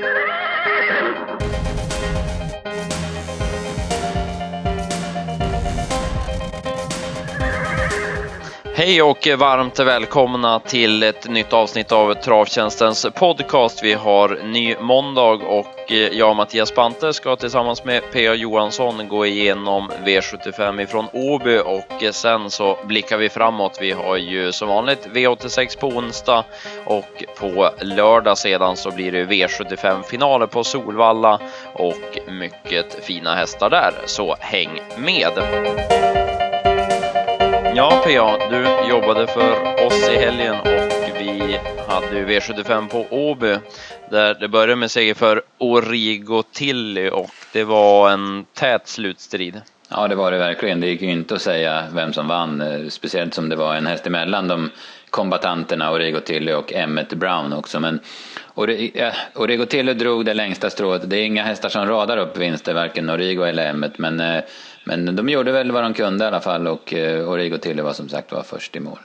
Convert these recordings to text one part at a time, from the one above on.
Ah! Hej och varmt välkomna till ett nytt avsnitt av Travtjänstens podcast. Vi har ny måndag och eh, jag, Mattias Bante, ska tillsammans med P.A. Johansson gå igenom V75 ifrån Åby och sen så blickar vi framåt. Vi har ju som vanligt V86 på onsdag och på lördag sedan så blir det V75 finaler på Solvalla och mycket fina hästar där, så häng med! Ja, PA, du jobbade för oss i helgen och vi hade ju V75 på Åby där det började med seger för Origo Tilly och det var en tät slutstrid. Ja, det var det verkligen. Det gick ju inte att säga vem som vann, eh, speciellt som det var en häst emellan de kombatanterna Origo Tilly och Emmet Brown också. Men Origo Tilly drog det längsta strået. Det är inga hästar som radar upp vinster, varken Origo eller Emmet, men eh, men de gjorde väl vad de kunde i alla fall och eh, Origo Tille var som sagt var först i mål.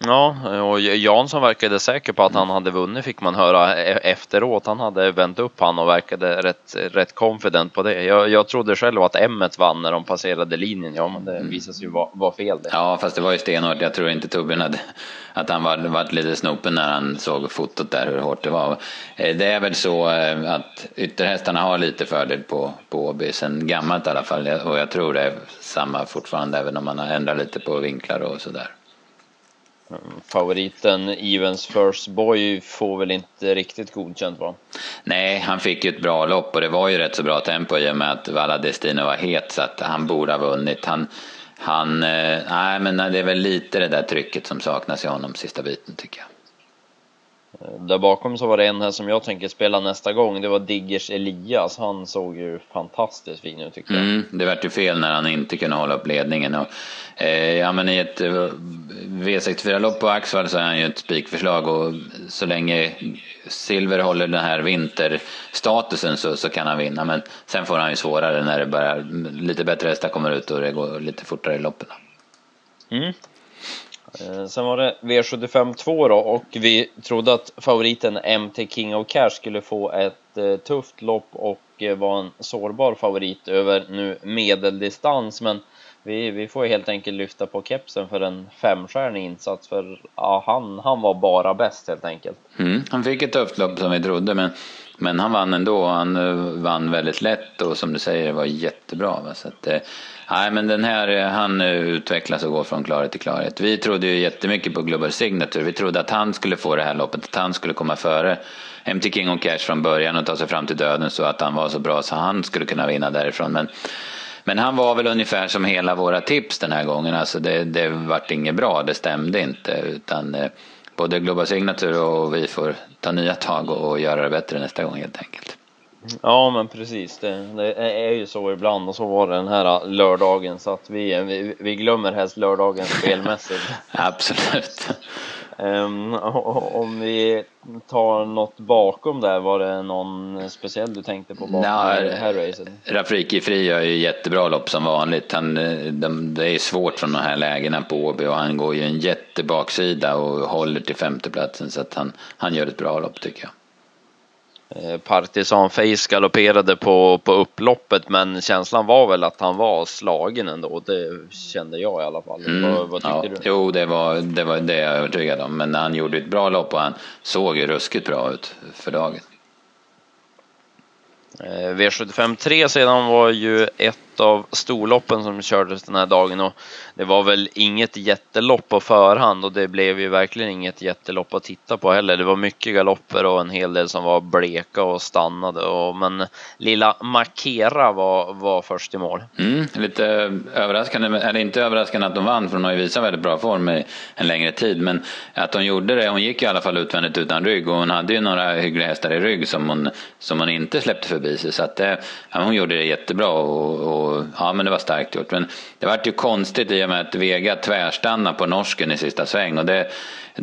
Ja, och Jansson verkade säker på att han hade vunnit fick man höra e-, efteråt. Han hade vänt upp han och verkade rätt, rätt confident på det. Jag, jag trodde själv att Emmet vann när de passerade linjen, ja men det mm. visade sig ju vara var fel. Det. Ja, fast det var ju stenhårt. Jag tror inte Torbjörn hade, att han var, var lite snopen när han såg fotot där hur hårt det var. Eh, det är väl så eh, att ytterhästarna har lite fördel på, på Åby sen gammalt i alla fall och jag tror det är samma fortfarande även om man har ändrat lite på vinklar och sådär. Favoriten Evens First Boy får väl inte riktigt godkänt va? Nej, han fick ju ett bra lopp och det var ju rätt så bra tempo i och med att Valla Destino var het så att han borde ha vunnit. Han, han, eh, nej men det är väl lite det där trycket som saknas i honom sista biten tycker jag. Där bakom så var det en här som jag tänker spela nästa gång. Det var Diggers Elias. Han såg ju fantastiskt fin ut tycker jag. Mm, det vart ju fel när han inte kunde hålla upp ledningen. Och, eh, ja, men I ett eh, V64-lopp på Axvall så är han ju ett spikförslag och så länge Silver håller den här vinterstatusen så, så kan han vinna. Men sen får han ju svårare när det börjar, lite bättre hästar kommer ut och det går lite fortare i loppen. Mm. Eh, sen var det V75 2 då och vi trodde att favoriten MT King of Cash skulle få ett eh, tufft lopp och eh, vara en sårbar favorit över nu medeldistans men vi, vi får helt enkelt lyfta på kepsen för en femstjärnig insats för ja, han, han var bara bäst helt enkelt. Mm, han fick ett tufft lopp som vi trodde men, men han vann ändå. Han eh, vann väldigt lätt och som du säger var jättebra. Va? Så att, eh, Nej, men den här, eh, han utvecklas och går från klarhet till klarhet. Vi trodde ju jättemycket på Global Signature. Vi trodde att han skulle få det här loppet, att han skulle komma före MT King och Cash från början och ta sig fram till döden så att han var så bra så han skulle kunna vinna därifrån. Men, men han var väl ungefär som hela våra tips den här gången. Alltså det, det vart inget bra, det stämde inte. Utan eh, både Global Signature och vi får ta nya tag och, göra det bättre nästa gång helt enkelt. Ja men precis, det, det, är ju så ibland och så var det den här lördagen så att vi, vi, vi glömmer helst lördagen spelmässigt. Absolut. Um, om vi tar något bakom där, var det någon speciell du tänkte på bakom Nå, det här racet? Rafiki Fri gör ju jättebra lopp som vanligt. Han, de, det är svårt från de här lägena på Åby och han går ju en jättebaksida och håller till femteplatsen så att han, han gör ett bra lopp tycker jag. Eh, Partisan Face galopperade på, på upploppet men känslan var väl att han var slagen ändå. Det kände jag i alla fall. Mm. Vad, vad, tyckte ja. du? Jo, det var, det var det jag övertygad om. Men han gjorde ett bra lopp och han såg ju ruskigt bra ut för dagen. Eh, V75 3 sedan var ju ett av storloppen som kördes den här dagen och det var väl inget jättelopp på förhand och det blev ju verkligen inget jättelopp att titta på heller. Det var mycket galopper och en hel del som var bleka och stannade och men lilla Markera var, var först i mål. Mm, lite överraskande, eller inte överraskande att de vann för hon har ju visat väldigt bra form i en längre tid men att hon gjorde det, hon gick i alla fall utvändigt utan rygg och hon hade ju några hyggliga hästar i rygg som hon, som hon inte släppte förbi sig så att det, ja, hon gjorde det jättebra och, och ja, men det var starkt gjort. Men det vart ju konstigt i och med att Vega tvärstannade på norsken i sista sväng och det,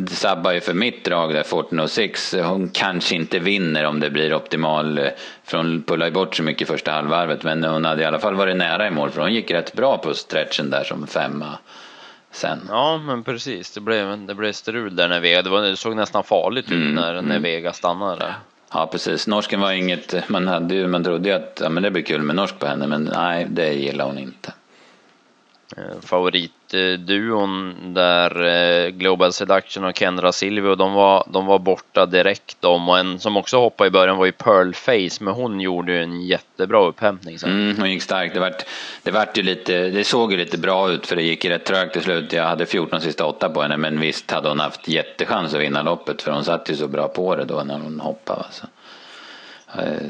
sabbar ju för mitt drag där, Fortune 6. Hon kanske inte vinner om det blir optimal eh, från pulla bort så mycket första halvvarvet, men hon hade i alla fall varit nära i mål för hon gick rätt bra på stretchen där som femma. Sen. Ja, men precis. Det blev, det blev strul där när Vega, det, var, det såg nästan farligt ut mm, när, när mm. Vega stannade där. Ja, precis. Norsken var inget, man, hade ju, man trodde ju att ja, men det blir kul med norsk på henne, men nej, det gillar hon inte. Eh, favoritduon där eh, Global Seduction och Kendra Silvio, de var, de var borta direkt de och en som också hoppade i början var ju Pearl Face men hon gjorde ju en jättebra upphämtning sen. Mm, hon gick starkt. Det, vart, det, vart ju lite, det såg ju lite bra ut för det gick ju rätt trögt till slut. Jag hade 14 sista åtta på henne men visst hade hon haft jättechans att vinna loppet för hon satt ju så bra på det då när hon hoppade. Så,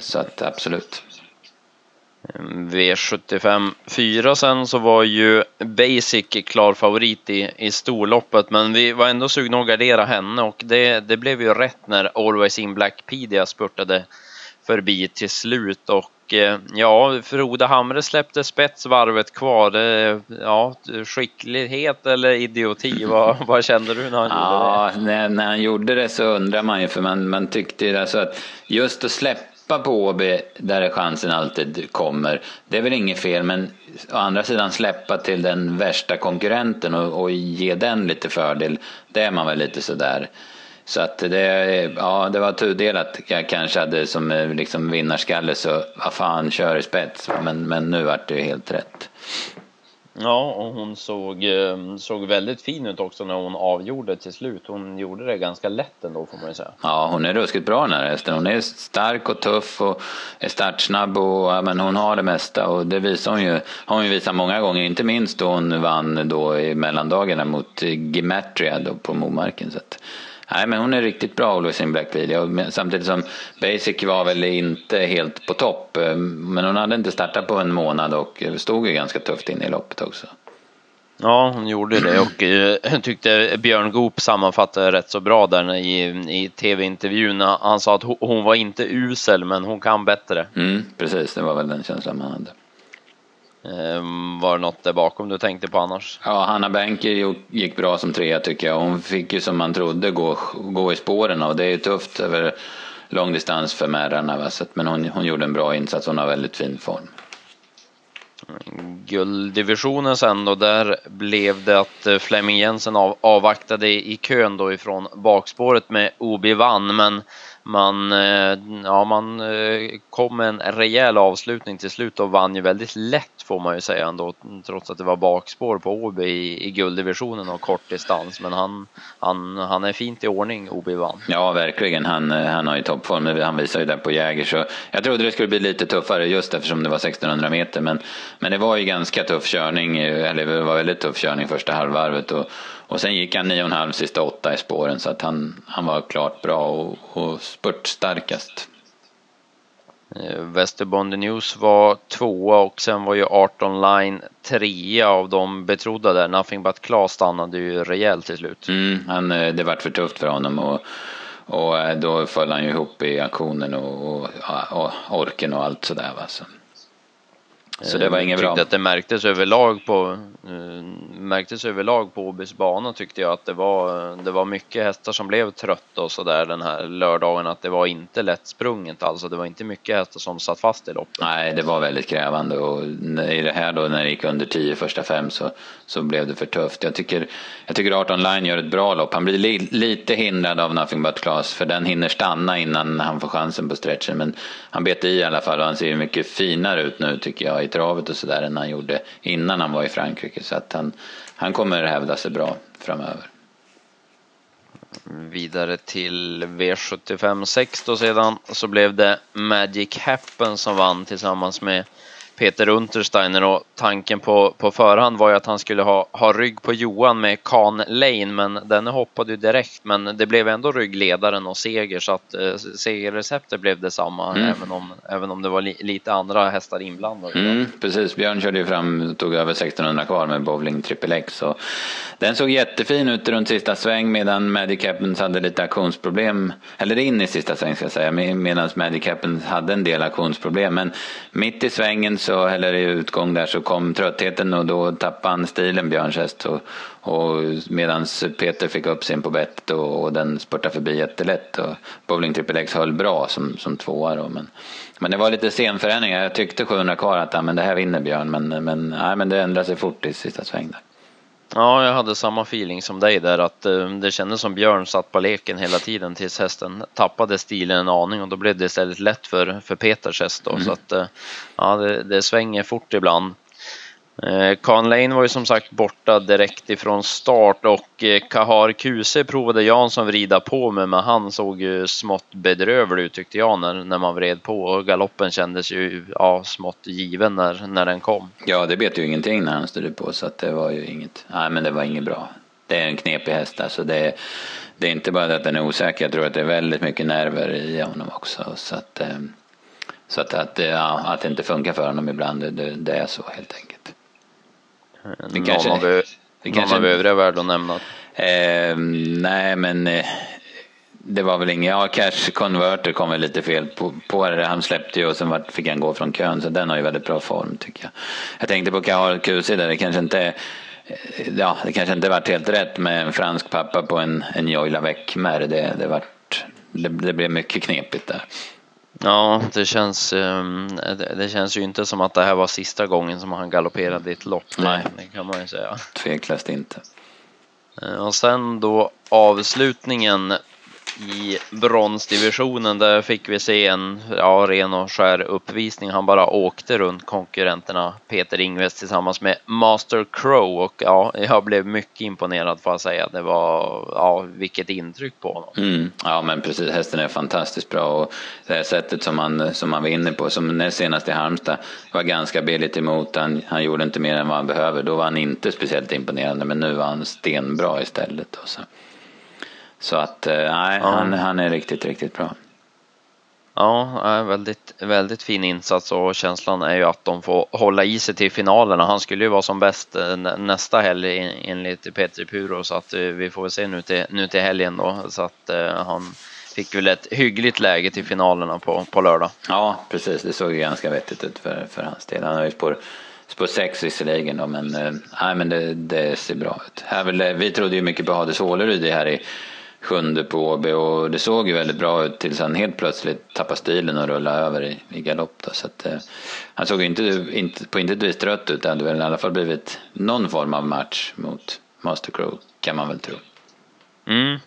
Så att absolut. V75 4 sen så var ju Basic klar favorit i, i storloppet men vi var ändå sugna att gardera henne och det, det blev ju rätt när Always In Blackpedia spurtade förbi till slut och eh, ja, Frode Hamre släppte spetsvarvet kvar. Det, ja, skicklighet eller idioti, vad, vad kände du när han ja, gjorde det? När, när han gjorde det så undrar man ju för man, man tyckte ju alltså att just att släppa släppa på Åby där chansen alltid kommer. Det är väl inget fel, men å andra sidan släppa till den värsta konkurrenten och, och ge den lite fördel, det är man väl lite sådär. Så att det, ja, det var tudelat. Jag kanske hade som eh, liksom vinnarskalle så, vad fan, kör i spets. Men, men nu vart det helt rätt. Ja, och hon såg, eh, såg väldigt fin ut också när hon avgjorde till slut. Hon gjorde det ganska lätt ändå får man ju säga. Ja, hon är ruskigt bra den här hästen. Hon är stark och tuff och är startsnabb och ja, men hon har det mesta och det visar hon ju. Har hon ju visat många gånger, inte minst då hon vann då i mellandagarna mot Gimatria då på Momarken. Så att, Nej, men hon är riktigt bra, Always in Black Video. Samtidigt som Basic var väl inte helt på topp. Eh, men hon hade inte startat på en månad och stod ju ganska tufft in i loppet också. Ja, hon gjorde det och jag eh, tyckte Björn Goop sammanfattade rätt så bra där i, i tv-intervjun. Han sa att hon var inte usel, men hon kan bättre. Mm, precis, det var väl den känslan man hade. Ehm, var det något där bakom du tänkte på annars? Ja, Hanna Benker gick bra som trea tycker jag. Hon fick ju som man trodde gå, gå i spåren och det är ju tufft över långdistans för märrarna. Men hon, hon gjorde en bra insats, hon har väldigt fin form. Gulddivisionen sen då, där blev det att eh, Flemming Jensen av, avvaktade i kön då ifrån bakspåret med Obi vann, men man, eh, ja, man eh, kom med en rejäl avslutning till slut och vann ju väldigt lätt får man ju säga ändå, trots att det var bakspår på Åby i, i gulddivisionen och kort distans. Men han, han, han är fint i ordning, Åby vann. Ja, verkligen. Han, eh, han har ju toppform. Han visar ju det på Jäger. Så jag trodde det skulle bli lite tuffare just eftersom det var 1600 meter. Men, men det var ju ganska tuff körning, eller det var väldigt tuff körning första halvvarvet. Och, och sen gick han 9,5 sista åtta i spåren så att han, han var klart bra och, och spurtstarkast. Eh, Västerbonde News var tvåa och sen var ju Art Online trea av de betrodda där. Nothing But Class stannade ju rejält till slut. Mm, han, eh, det vart för tufft för honom och, och eh, då föll han ju ihop i aktionen och, och, och orken och allt sådär. Va? Så. Så det var inget bra. att det märktes överlag på, uh, märktes överlag på Åbys bana tyckte jag att det var, det var mycket hästar som blev trötta och sådär den här lördagen. Att det var inte lättsprunget alltså. Det var inte mycket hästar som satt fast i loppet. Nej, det var väldigt krävande och i det här då när det gick under 10 första fem så, så blev det för tufft. Jag tycker, jag tycker Art Online gör ett bra lopp. Han blir li, lite hindrad av Nothing But Class för den hinner stanna innan han får chansen på stretchen. Men han bet i i alla fall och han ser mycket finare ut nu tycker jag i travet och sådär än han gjorde innan han var i Frankrike. Så att han, han kommer hävda sig bra framöver. Vidare till V75 6 då sedan så blev det Magic Happen som vann tillsammans med Peter Untersteiner och tanken på, på förhand var ju att han skulle ha, ha rygg på Johan med Kan Lane men den hoppade ju direkt men det blev ändå ryggledaren och seger så att eh, segerreceptet blev detsamma mm. även, om, även om det var li, lite andra hästar inblandade. Mm, precis, Björn körde ju fram tog över 1600 kvar med bowling triple X och den såg jättefin ut runt sista sväng medan Magic Happens hade lite aktionsproblem eller in i sista sväng ska jag säga medan Magic Happens hade en del aktionsproblem men mitt i svängen så, eller i utgång där så kom tröttheten och då tappade han stilen Björns häst. Och, och medan Peter fick upp sin på bettet och, och den spurtade förbi jättelätt. Och Bowling Triple X höll bra som, som tvåa då. Men, men det var lite senförändringar. Jag tyckte 700 kvar att ja, men det här vinner Björn. Men, men, nej, men det ändrade sig fort i sista sväng där. Ja, jag hade samma feeling som dig där att uh, det kändes som Björn satt på leken hela tiden tills hästen tappade stilen en aning och då blev det istället lätt för, för Peters häst då. Mm. Så att uh, ja, det, det svänger fort ibland. Eh, kan Lane var ju som sagt borta direkt ifrån start och eh, Kahar Kuse provade Jansson vrida på med men han såg ju smått bedrövlig ut tyckte jag när, när man vred på och galoppen kändes ju ja, smått given när, när den kom. Ja, det bet ju ingenting när han stod på så att det var ju inget, nej men det var inget bra. Det är en knepig häst alltså. Det, det är inte bara det att den är osäker, jag tror att det är väldigt mycket nerver i honom också. Så att, eh, så att, att, ja, att det inte funkar för honom ibland, det, det är så helt enkelt. Det kanske, någon av, det någon av övriga värd att nämna? Eh, nej, men eh, det var väl inget. Ja, Cash Converter kom väl lite fel på, på det. Han släppte ju och sen fick han gå från kön, så den har ju väldigt bra form tycker jag. Jag tänkte på Kahar Kusi där, det kanske inte eh, Ja, det kanske inte varit helt rätt med en fransk pappa på en, en Joila Weckmer. Det, det, vart, det, det blev mycket knepigt där. Ja, det känns, ehm, det känns ju inte som att det här var sista gången som han galopperade i ett lopp. Nej. Det kan man ju säga. Tveklöst inte. Eh, och sen då avslutningen i bronsdivisionen där fick vi se en ja, ren och skär uppvisning. Han bara åkte runt konkurrenterna Peter Ingves tillsammans med Master Crow och ja, jag blev mycket imponerad får jag säga. Det var, ja, vilket intryck på honom. Mm. Ja, men precis. Hästen är fantastiskt bra och det här sättet som han, som han vinner på, som näst senast i Halmstad, var ganska billigt emot. Han, han gjorde inte mer än vad han behöver. Då var han inte speciellt imponerande, men nu var han stenbra istället. Och så. Så att eh, nej, ja. han, han är riktigt, riktigt bra. Ja, väldigt, väldigt fin insats och känslan är ju att de får hålla i sig till finalerna. Han skulle ju vara som bäst eh, nästa helg enligt Petri Puro så att eh, vi får väl se nu till, nu till helgen då så att han fick väl ett hyggligt läge till finalerna på, på lördag. Ja, precis. Det såg ju ganska vettigt ut för, för hans del. Han har ju spår, spår sex visserligen då, men, nej, men det, det ser bra ut. Här väl, vi trodde ju mycket på Hades Håleryd här i sjunde på Åby och det såg ju väldigt bra ut tills han helt plötsligt tappade stilen och rullade över i, i galopp. Då. Så att, eh, han såg inte, inte, på intet vis trött ut. Det hade väl i alla fall blivit någon form av match mot Master Crow kan man väl tro. Mm.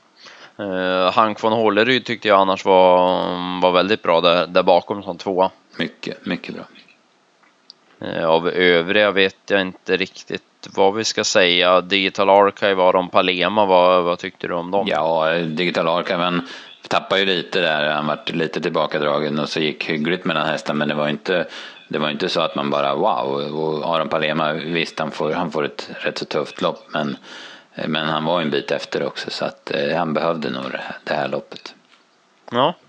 Uh, Hank von Håleryd tyckte jag annars var, var väldigt bra där, där bakom som tvåa. Mycket, mycket bra. Uh, av övriga vet jag inte riktigt vad vi ska säga. Digital Archive, Aron Palema, vad, vad tyckte du om dem? Ja, Digital Archive, tappade ju lite där. Han vart lite tillbakadragen och så gick hyggligt mellan hästar, men det var inte det var inte så att man bara wow. Och Aron Palema, visst han får, han får ett rätt så tufft lopp, men, men han var en bit efter också så att eh, han behövde nog det här, det här loppet. Ja, Eh,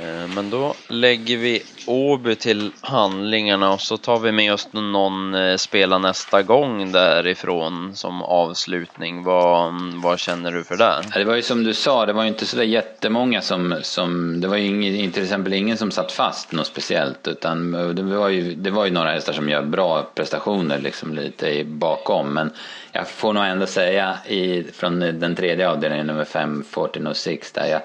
Eh, men då lägger vi Åby till handlingarna och så tar vi med oss någon eh, spela nästa gång därifrån som avslutning. Vad, vad känner du för det? Det var ju som du sa, det var ju inte sådär jättemånga som, som det var ju ingen, till exempel ingen som satt fast något speciellt utan det var ju, det var ju några hästar som gör bra prestationer liksom lite bakom men jag får nog ändå säga i, från den tredje avdelningen nummer 5, 1406 där jag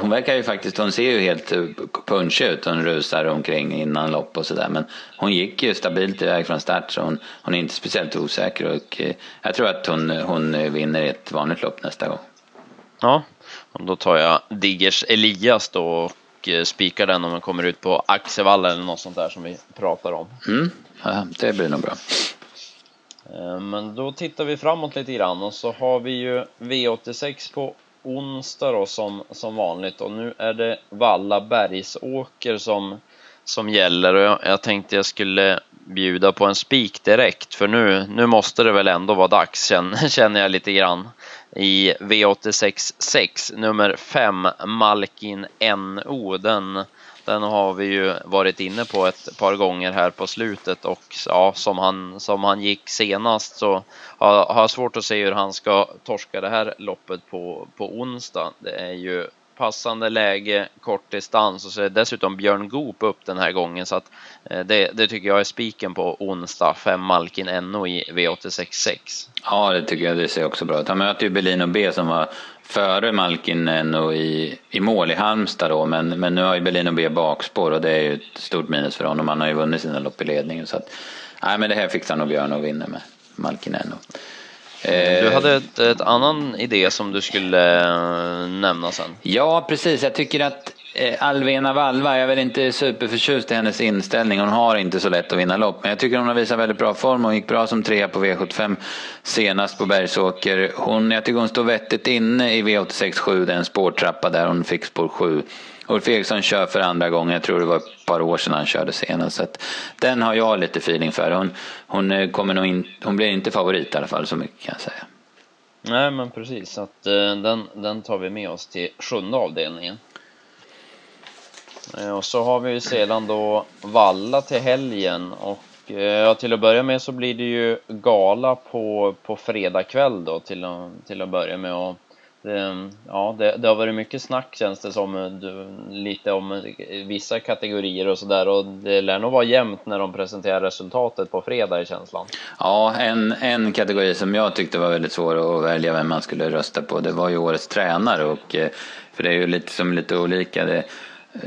hon verkar ju faktiskt, hon ser ju helt eh, punchig ut. Hon rusar omkring innan lopp och sådär. Men hon gick ju stabilt iväg från start så hon, hon är inte speciellt osäker. Och eh, jag tror att hon, hon vinner ett vanligt lopp nästa gång. Ja, och då tar jag Diggers Elias då och spikar den om den kommer ut på Axevalla eller något sånt där som vi pratar om. Mm, ja, det blir nog bra. Men då tittar vi framåt lite grann och så har vi ju V86 på onsdag då som, som vanligt. Och nu är det Valla Bergsåker som, som gäller. Och jag, jag tänkte jag skulle bjuda på en spik direkt. För nu, nu måste det väl ändå vara dags känner jag lite grann i V86 6 nummer 5 Malkin NO den den har vi ju varit inne på ett par gånger här på slutet och ja, som han, som han gick senast så har, har jag svårt att se hur han ska torska det här loppet på, på onsdag. Det är ju passande läge, kort distans och så är dessutom Björn Goop upp den här gången så att eh, det, det tycker jag är spiken på onsdag, fem Malkin NO i V866. Ja, det tycker jag det ser också bra ut. Han möter ju Berlin och B som var före Malkin NO i, i mål i Halmstad då, men, men nu har ju Berlin och B bakspår och det är ju ett stort minus för honom. Han har ju vunnit sina lopp i ledningen så att, nej men det här fixar nog Björn och vinner med. Malkin NO. Du hade ett, ett annan idé som du skulle eh, nämna sen. Ja, precis. Jag tycker att eh, Alvena Valva, jag är väl inte superförtjust i hennes inställning. Hon har inte så lätt att vinna lopp. Men jag tycker hon har visat väldigt bra form. Hon gick bra som trea på V75 senast på Bergsåker. Hon, jag tycker hon står vettigt inne i V86 7, den spårtrappa där hon fick spår 7. Ulf Eriksson kör för andra gången, jag tror det var ett par år sedan han körde senast. Så den har jag lite feeling för. Hon, hon, eh, kommer nog in, hon blir inte favorit i alla fall, så mycket kan jag säga. Nej, men precis. Så att, eh, den, den tar vi med oss till sjunde avdelningen. Eh, och så har vi ju sedan då Valla till helgen och Ja, till att börja med så blir det ju gala på, på fredag kväll då till, till att börja med. Och det, ja, det, det, har varit mycket snack känns det som, eh, du, lite om eh, vissa kategorier och sådär och det lär nog vara jämnt när de presenterar resultatet på fredag i känslan. Ja, en, en kategori som jag tyckte var väldigt svår att välja vem man skulle rösta på, det var ju årets tränare och eh, för det är ju lite som lite olika. Det,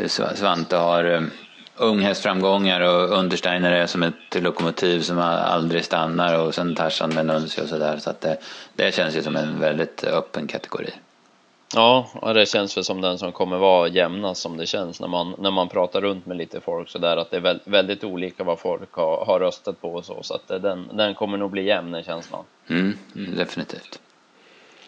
Svante har unghästframgångar och Understeiner är som ett lokomotiv som aldrig stannar och sen Tarzan med Nuncio och sådär. Så att det, det känns ju som en väldigt öppen kategori. Ja, och det känns väl som den som kommer vara jämnast som det känns när man, när man pratar runt med lite folk så där att det är väldigt olika vad folk har, har röstat på och så. Så att den, den kommer nog bli jämn i känslan. Mm, definitivt.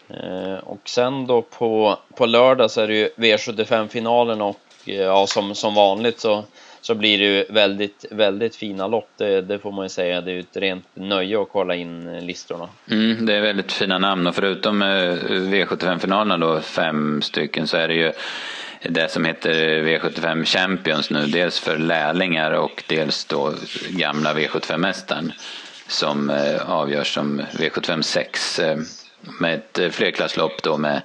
Eh, och sen då på, på lördag så är det ju V75-finalen och ja, som, som vanligt så så blir det ju väldigt, väldigt fina lopp. Det, det, får man ju säga. Det är ju ett rent nöje att kolla in listorna. Mm, det är väldigt fina namn och förutom eh, V75-finalerna då, fem stycken, så är det ju det som heter V75 Champions nu. Dels för lärlingar och dels då gamla V75-mästaren som eh, avgörs som V75 6 med ett eh, flerklasslopp då med,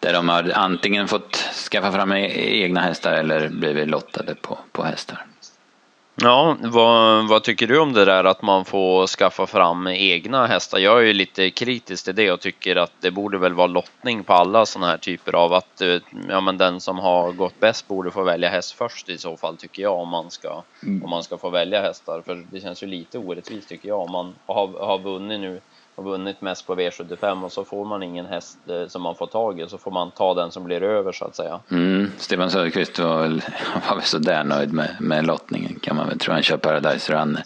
där de har antingen fått skaffa fram e-, egna hästar eller blivit lottade på, på hästar. Ja, vad, vad, tycker du om det där att man får skaffa fram egna hästar? Jag är ju lite kritisk till det och tycker att det borde väl vara lottning på alla sådana här typer av att eh, ja, men den som har gått bäst borde få välja häst först i så fall tycker jag om man ska, om man ska få välja hästar. För det känns ju lite orättvist tycker jag om man har, har vunnit nu och vunnit mest på V75 och så får man ingen häst eh, som man får tag i så får man ta den som blir över så att säga. Mm, Stefan Söderqvist var väl, var väl sådär nöjd med, med lottningen kan man väl tro. Han kör Paradise Run.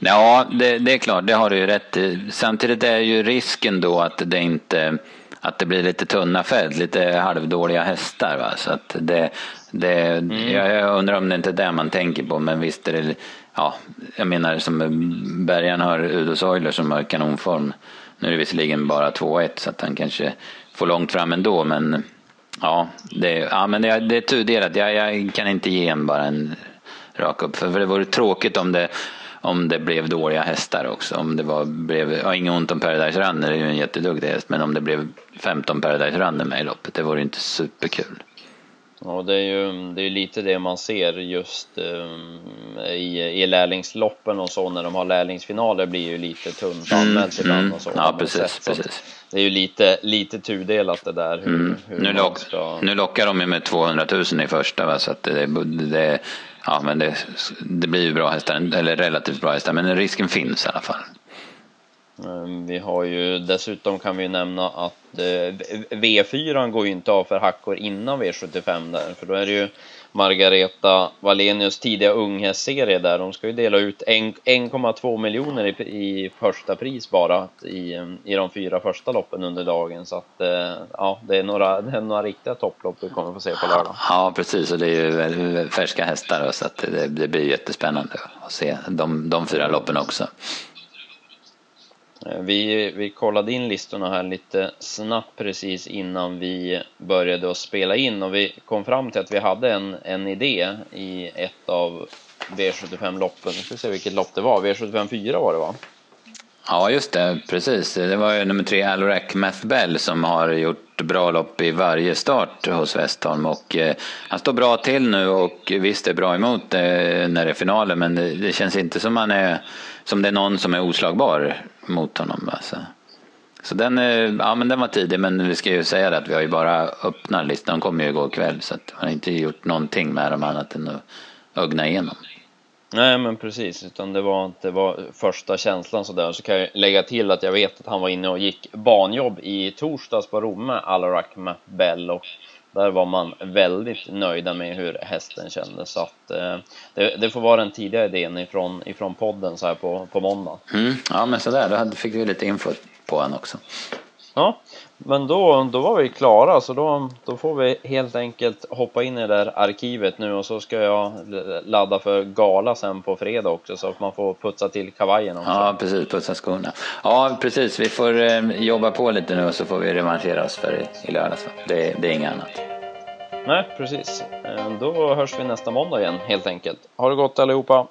Ja, det, det är klart, det har du ju rätt i. Samtidigt är ju risken då att det inte att det blir lite tunna fält, lite halvdåliga hästar. Va? Så att det, det, mm. jag, jag undrar om det inte är det man tänker på, men visst är det ja, jag menar som eh, bärgaren har Udos Oiler som har kanonform. Nu är det visserligen bara 2-1 så att han kanske får långt fram ändå men ja, det, ja, men det, det är tudelat. Jag, jag kan inte ge en bara en rak upp. För, för det vore tråkigt om det, om det blev dåliga hästar också. Om det var, blev, ja, inget ont om Paradise Runner, det är ju en jätteduktig häst. Men om det blev 15 Paradise Runner med i loppet, det vore inte superkul. Ja, det är ju det är lite det man ser just um, i, i lärlingsloppen och så när de har lärlingsfinaler blir ju lite tunt mm, anmält mm, ibland och så. Ja, precis, precis. Det är ju lite, lite tudelat det där. Hur, mm. hur nu, lock, ska... nu lockar de ju med 200 000 i första va? så att det, det, ja, men det, det blir ju bra hästar, eller relativt bra hästar, men risken finns i alla fall. Ehm, vi har ju dessutom kan vi nämna att eh, V4 går ju inte av för hackor innan V75 där, för då är det ju Margareta Wallenius tidiga unghästserie där. De ska ju dela ut 1,2 miljoner i, i första pris bara i, i de fyra första loppen under dagen. Så att eh, ja, det är några, det är några riktiga topplopp vi kommer få se på lördag. Ja, precis. Och det är ju färska hästar så att det, det blir jättespännande att se de, de fyra loppen också. Eh, vi, vi kollade in listorna här lite snabbt precis innan vi började att spela in och vi kom fram till att vi hade en, en idé i ett av V75-loppen. Vi ska se vilket lopp det var. V75 4 var det va? Ja, just det. Precis. Det var ju nummer tre, Alorak Mathbell, som har gjort bra lopp i varje start hos Westholm. Och, eh, han står bra till nu och visst är bra emot eh, när det är finalen, men det, det, känns inte som, han är, som det är någon som är oslagbar mot honom. Alltså. Så den, eh, ja, men den var tidig, men vi ska ju säga det att vi har ju bara öppnat listan. den kom ju igår kväll, så att man har inte gjort någonting med dem annat än att ögna igenom. Nej men precis, utan det var inte var första känslan sådär. Så kan jag lägga till att jag vet att han var inne och gick banjobb i torsdags på Romme, Alarak Bell och där var man väldigt nöjda med hur hästen kändes. Så att, eh, det, det, får vara den tidiga idén ifrån, ifrån podden så här på, på måndag. Mm, ja men sådär, då fick vi lite info på honom också. Ja, men då, då var vi klara så då, då får vi helt enkelt hoppa in i det där arkivet nu och så ska jag ladda för gala sen på fredag också så att man får putsa till kavajen också. Ja precis, putsa skorna. Ja precis, vi får eh, jobba på lite nu och så får vi revanschera oss för i, i lördags. Det, det är inget annat. Nej precis, eh, då hörs vi nästa måndag igen helt enkelt. Ha det gott allihopa!